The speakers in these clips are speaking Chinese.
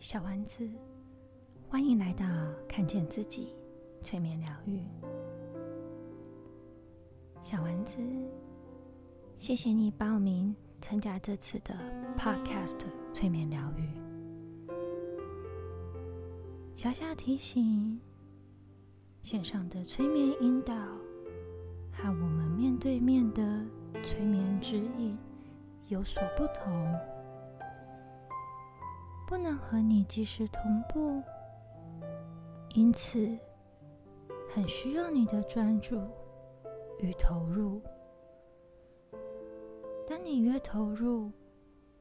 小丸子，欢迎来到看见自己催眠疗愈。小丸子，谢谢你报名参加这次的 Podcast 催眠疗愈。小小提醒：线上的催眠引导和我们面对面的催眠指引有所不同。不能和你及时同步，因此很需要你的专注与投入。当你越投入，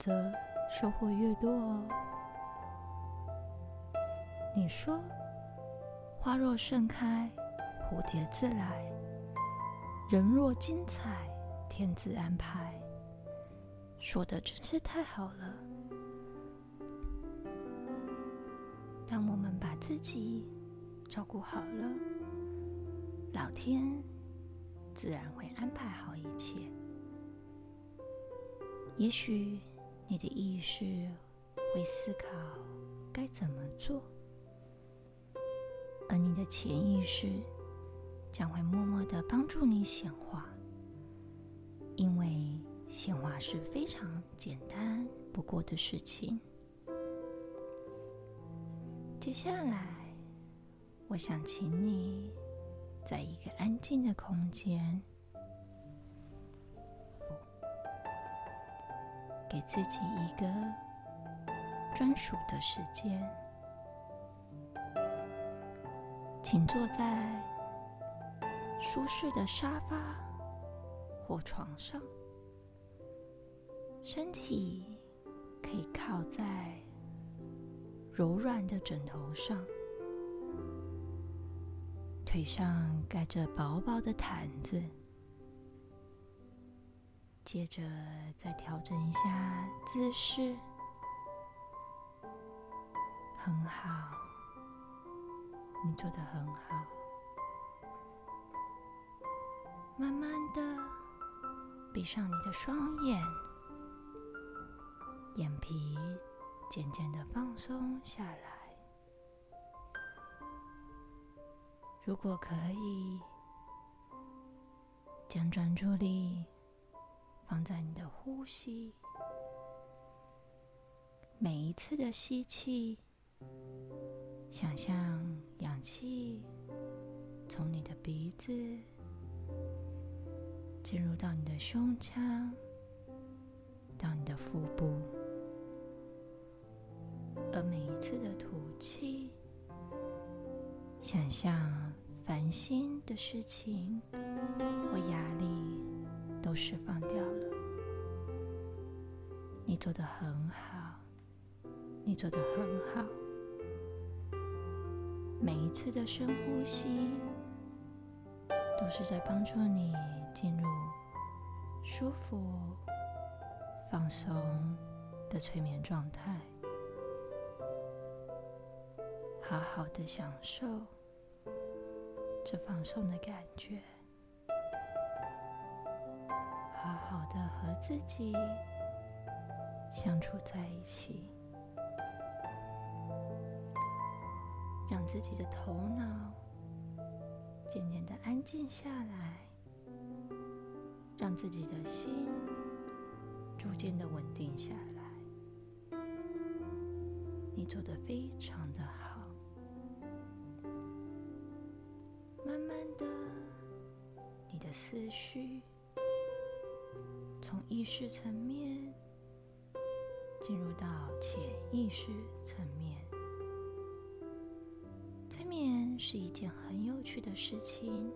则收获越多哦。你说：“花若盛开，蝴蝶自来；人若精彩，天自安排。”说的真是太好了。当我们把自己照顾好了，老天自然会安排好一切。也许你的意识会思考该怎么做，而你的潜意识将会默默的帮助你显化，因为显化是非常简单不过的事情。接下来，我想请你在一个安静的空间，给自己一个专属的时间，请坐在舒适的沙发或床上，身体可以靠在。柔软的枕头上，腿上盖着薄薄的毯子，接着再调整一下姿势，很好，你做的很好。慢慢的闭上你的双眼，眼皮。渐渐的放松下来。如果可以，将专注力放在你的呼吸，每一次的吸气，想象氧气从你的鼻子进入到你的胸腔，到你的腹部。而每一次的吐气，想象烦心的事情或压力都释放掉了。你做的很好，你做的很好。每一次的深呼吸，都是在帮助你进入舒服、放松的催眠状态。好好的享受这放松的感觉，好好的和自己相处在一起，让自己的头脑渐渐的安静下来，让自己的心逐渐的稳定下来。你做的非常的好。去从意识层面进入到潜意识层面。催眠是一件很有趣的事情，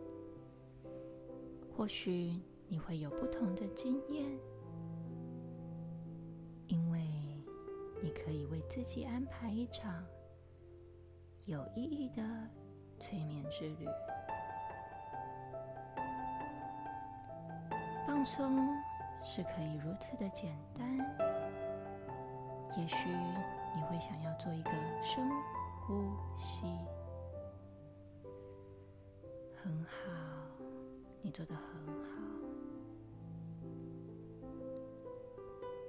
或许你会有不同的经验，因为你可以为自己安排一场有意义的催眠之旅。松是可以如此的简单。也许你会想要做一个深呼吸，很好，你做的很好。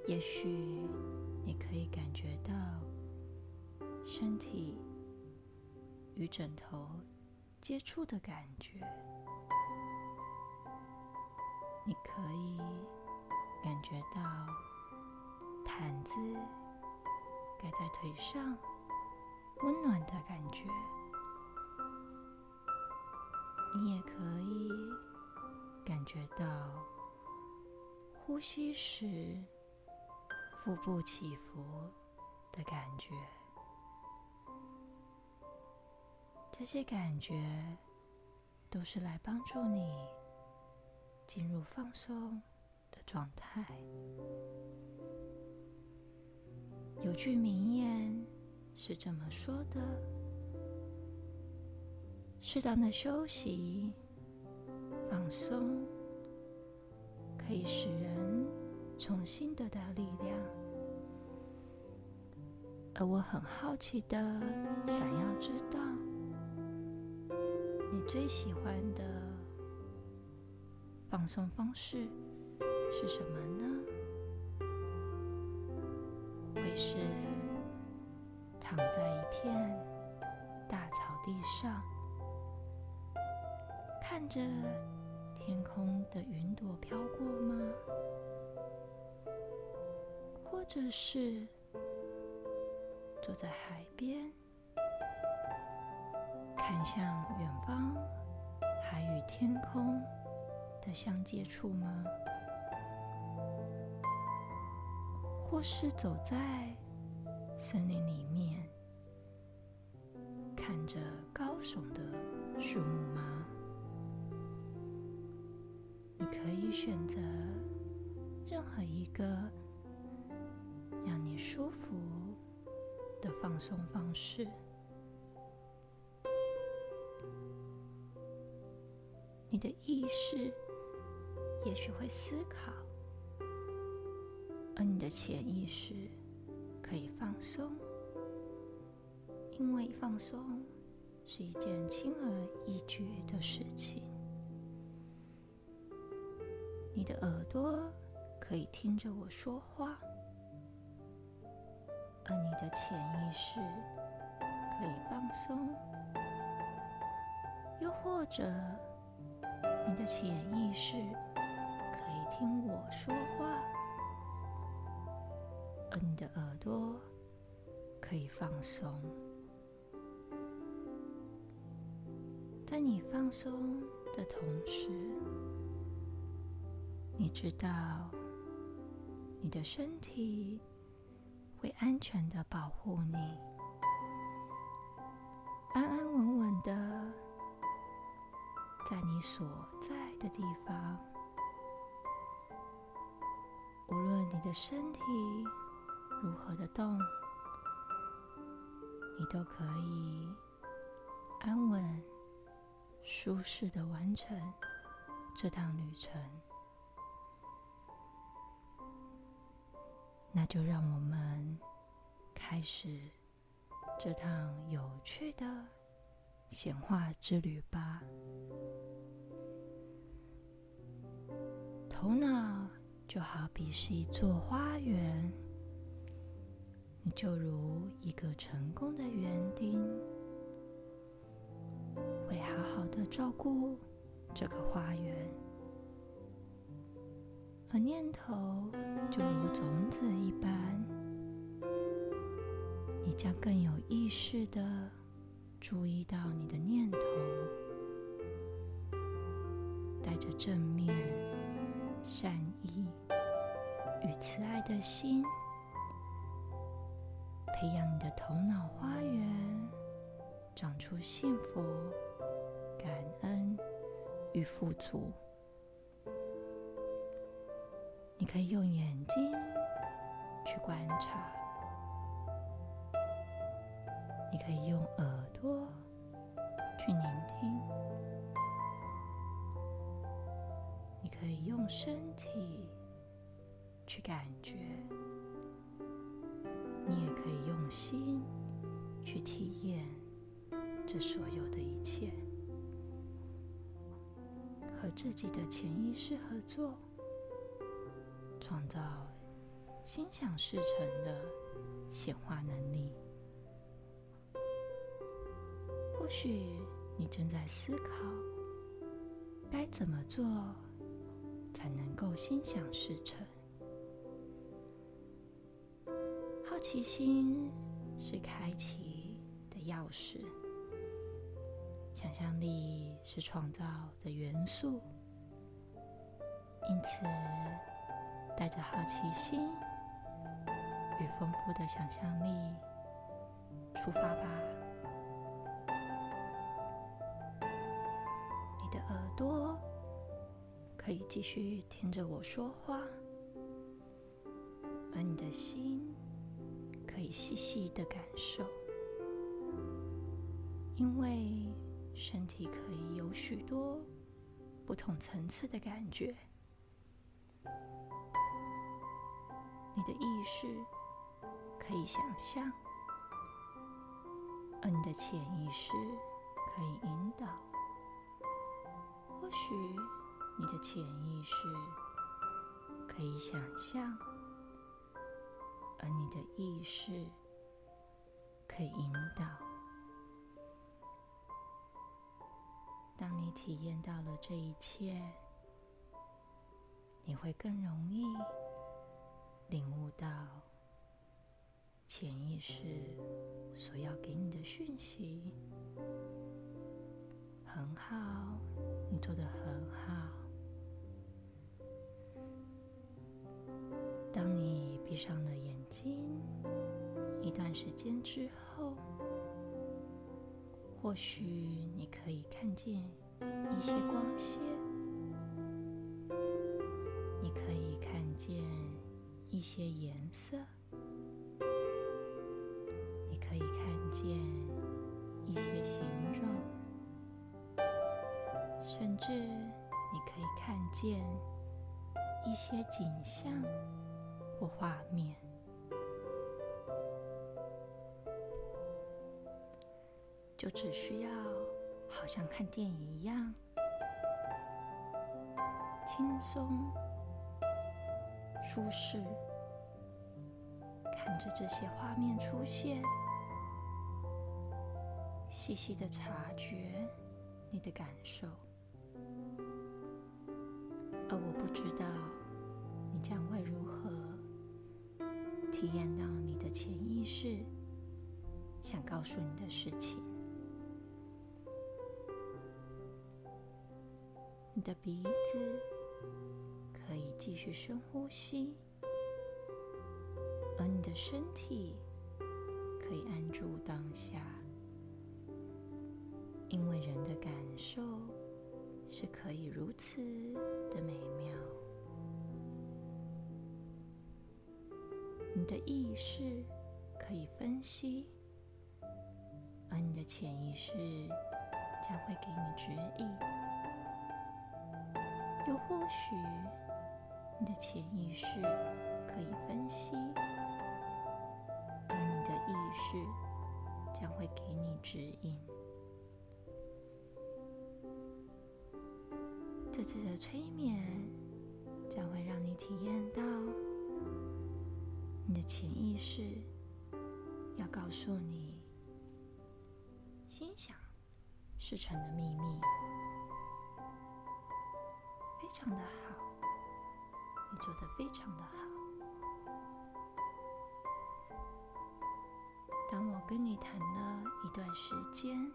也许你可以感觉到身体与枕头接触的感觉。你可以感觉到毯子盖在腿上温暖的感觉。你也可以感觉到呼吸时腹部起伏的感觉。这些感觉都是来帮助你进入放松的状态。有句名言是这么说的：“适当的休息、放松，可以使人重新得到力量。”而我很好奇的想要知道。你最喜欢的放松方式是什么呢？会是躺在一片大草地上，看着天空的云朵飘过吗？或者是坐在海边？看向远方，海与天空的相接处吗？或是走在森林里面，看着高耸的树木吗？你可以选择任何一个让你舒服的放松方式。你的意识也许会思考，而你的潜意识可以放松，因为放松是一件轻而易举的事情。你的耳朵可以听着我说话，而你的潜意识可以放松，又或者。你的潜意识听我说话，而你的耳朵可以放松。在你放松的同时，你知道你的身体会安全的保护你，安安稳稳的。在你所在的地方，你的身体如何的动，你都可以安稳、舒适的完成这趟旅程。那就让我们开始这趟有趣的显化之旅吧。头脑就好比是一座花园，你就如一个成功的园丁，会好好的照顾这个花园。而念头就如种子一般，你将更有意识的注意到你的念头，带着正面。善意与慈爱的心，培养你的头脑花园，长出幸福、感恩与富足。你可以用眼睛去观察，你可以用耳朵去聆听。你可以用身体去感觉，你也可以用心去体验这所有的一切，和自己的潜意识合作，创造心想事成的显化能力。或许你正在思考该怎么做才能够心想事成。好奇心是开启的钥匙，想象力是创造的元素。因此，带着好奇心与丰富的想象力出发吧。你的耳朵可以继续听着我说话，而你的心。可以细细的感受，因为身体可以有许多不同层次的感觉。你的意识可以想象，而你的潜意识可以引导。或许你的潜意识可以想象。而你的意识可以引导。当你体验到了这一切，你会更容易领悟到潜意识所要给你的讯息。很好，你做的很好。当你闭上了眼睛，一段时间之后，或许你可以看见一些光线，你可以看见一些颜色，你可以看见一些形状，甚至你可以看见一些景象。或画面，就只需要好像看电影一样轻松、舒适，看着这些画面出现，细细的察觉你的感受，而我不知道你将会如何。体验到你的潜意识想告诉你的事情。你的鼻子可以继续深呼吸，而你的身体可以安住当下，因为人的感受是可以如此的美妙。你的意识可以分析，而你的潜意识将会给你指引。又或许，你的潜意识可以分析，而你的意识将会给你指引。这次的催眠将会让你体验到。你的潜意识要告诉你，心想事成的秘密，非常的好，你做的非常的好。当我跟你谈了一段时间，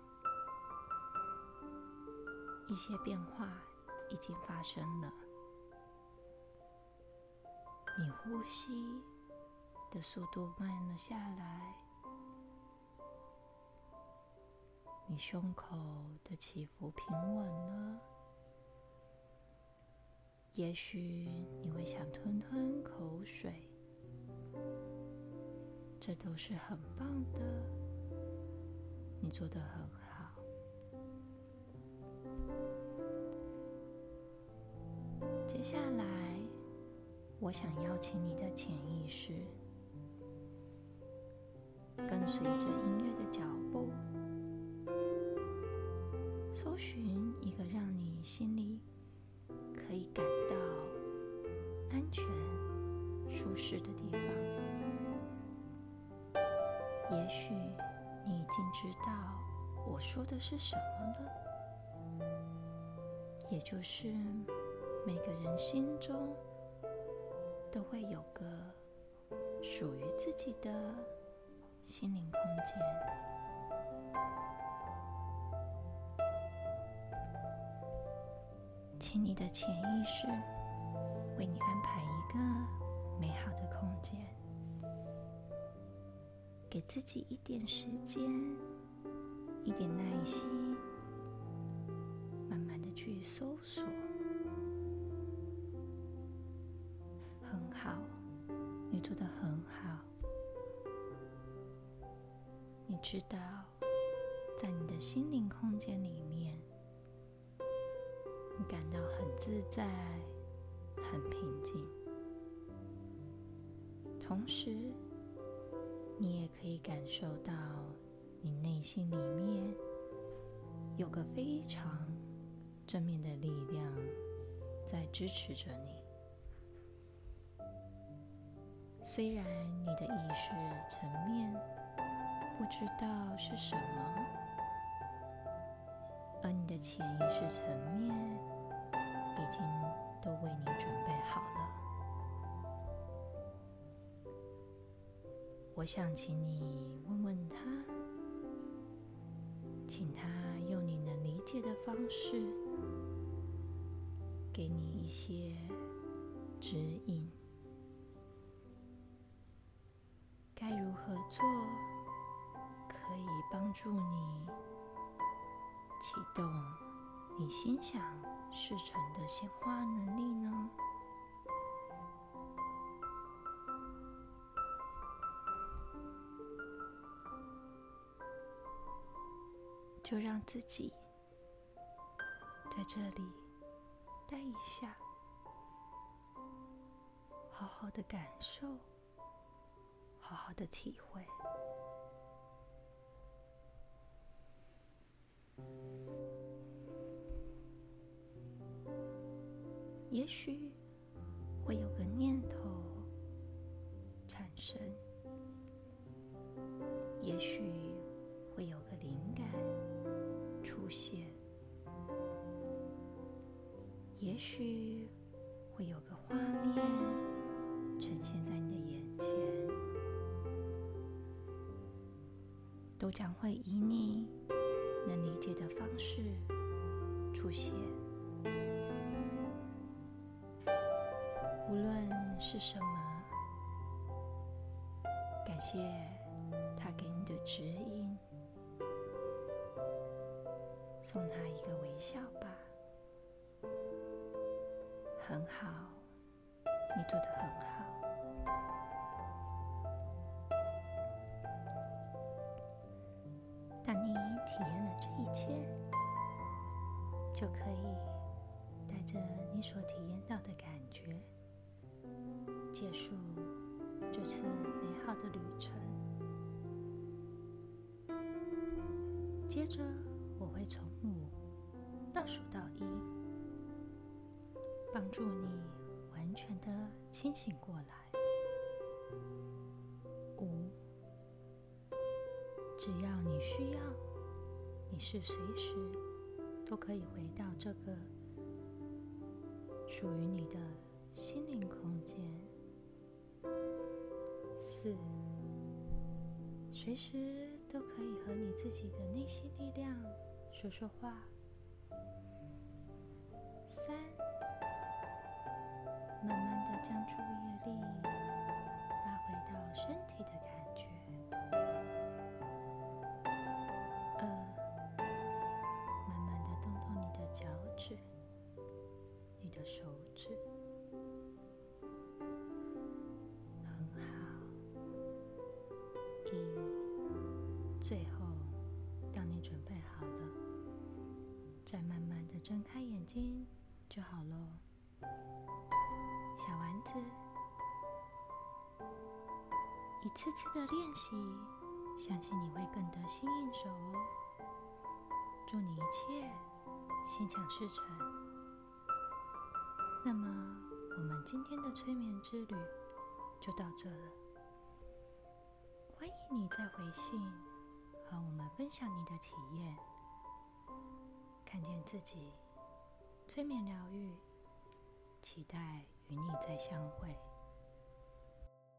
一些变化已经发生了，你呼吸。的速度慢了下来，你胸口的起伏平稳了。也许你会想吞吞口水，这都是很棒的，你做的很好。接下来，我想邀请你的潜意识。跟随着音乐的脚步，搜寻的地方。也许你已经知道我说的是什么了？也就是每个人心中都会有个属于自己的心灵空间，请你的潜意识为你安排一个美好的空间，给自己一点时间。一点耐心，慢慢的去搜索，很好，你做的很好。你知道，在你的心灵空间里面，你感到很自在、很平静，同时，你也可以感受到。你内心里面有个非常正面的力量在支持着你。虽然你的意识层面不知道是什么，而你的潜意识层面已经都为你我想请你问问他。请他用你能理解的方式，给你一些指引，该如何做可以帮助你启动你心想事成的显化能力呢？就让自己在这里待一下，好好的感受，好好的体会。也许会有个念头许会有个画面呈现在你的眼前，都将会以你能理解的方式出现。无论是什么，感谢他给你的指引。送他一个微笑，很好，你做的很好。当你体验了这一切，就可以带着你所体验到的感觉，结束这次美好的旅程。接着。我会从五倒数到一，帮助你完全的清醒过来。五，只要你需要，你是随时都可以回到这个属于你的心灵空间。四，随时都可以和你自己的内心力量。说说话。注意力拉回到身体的感觉。二，慢慢的动动你的脚趾，你的手指。很好。一，最后。睁开眼睛就好喽，小丸子。一次次的练习，相信你会更得心应手哦。祝你一切心想事成。那么，我们今天的催眠之旅就到这了。欢迎你再回信和我们分。享你的体验，看见自己催眠疗愈，期待与你再相会。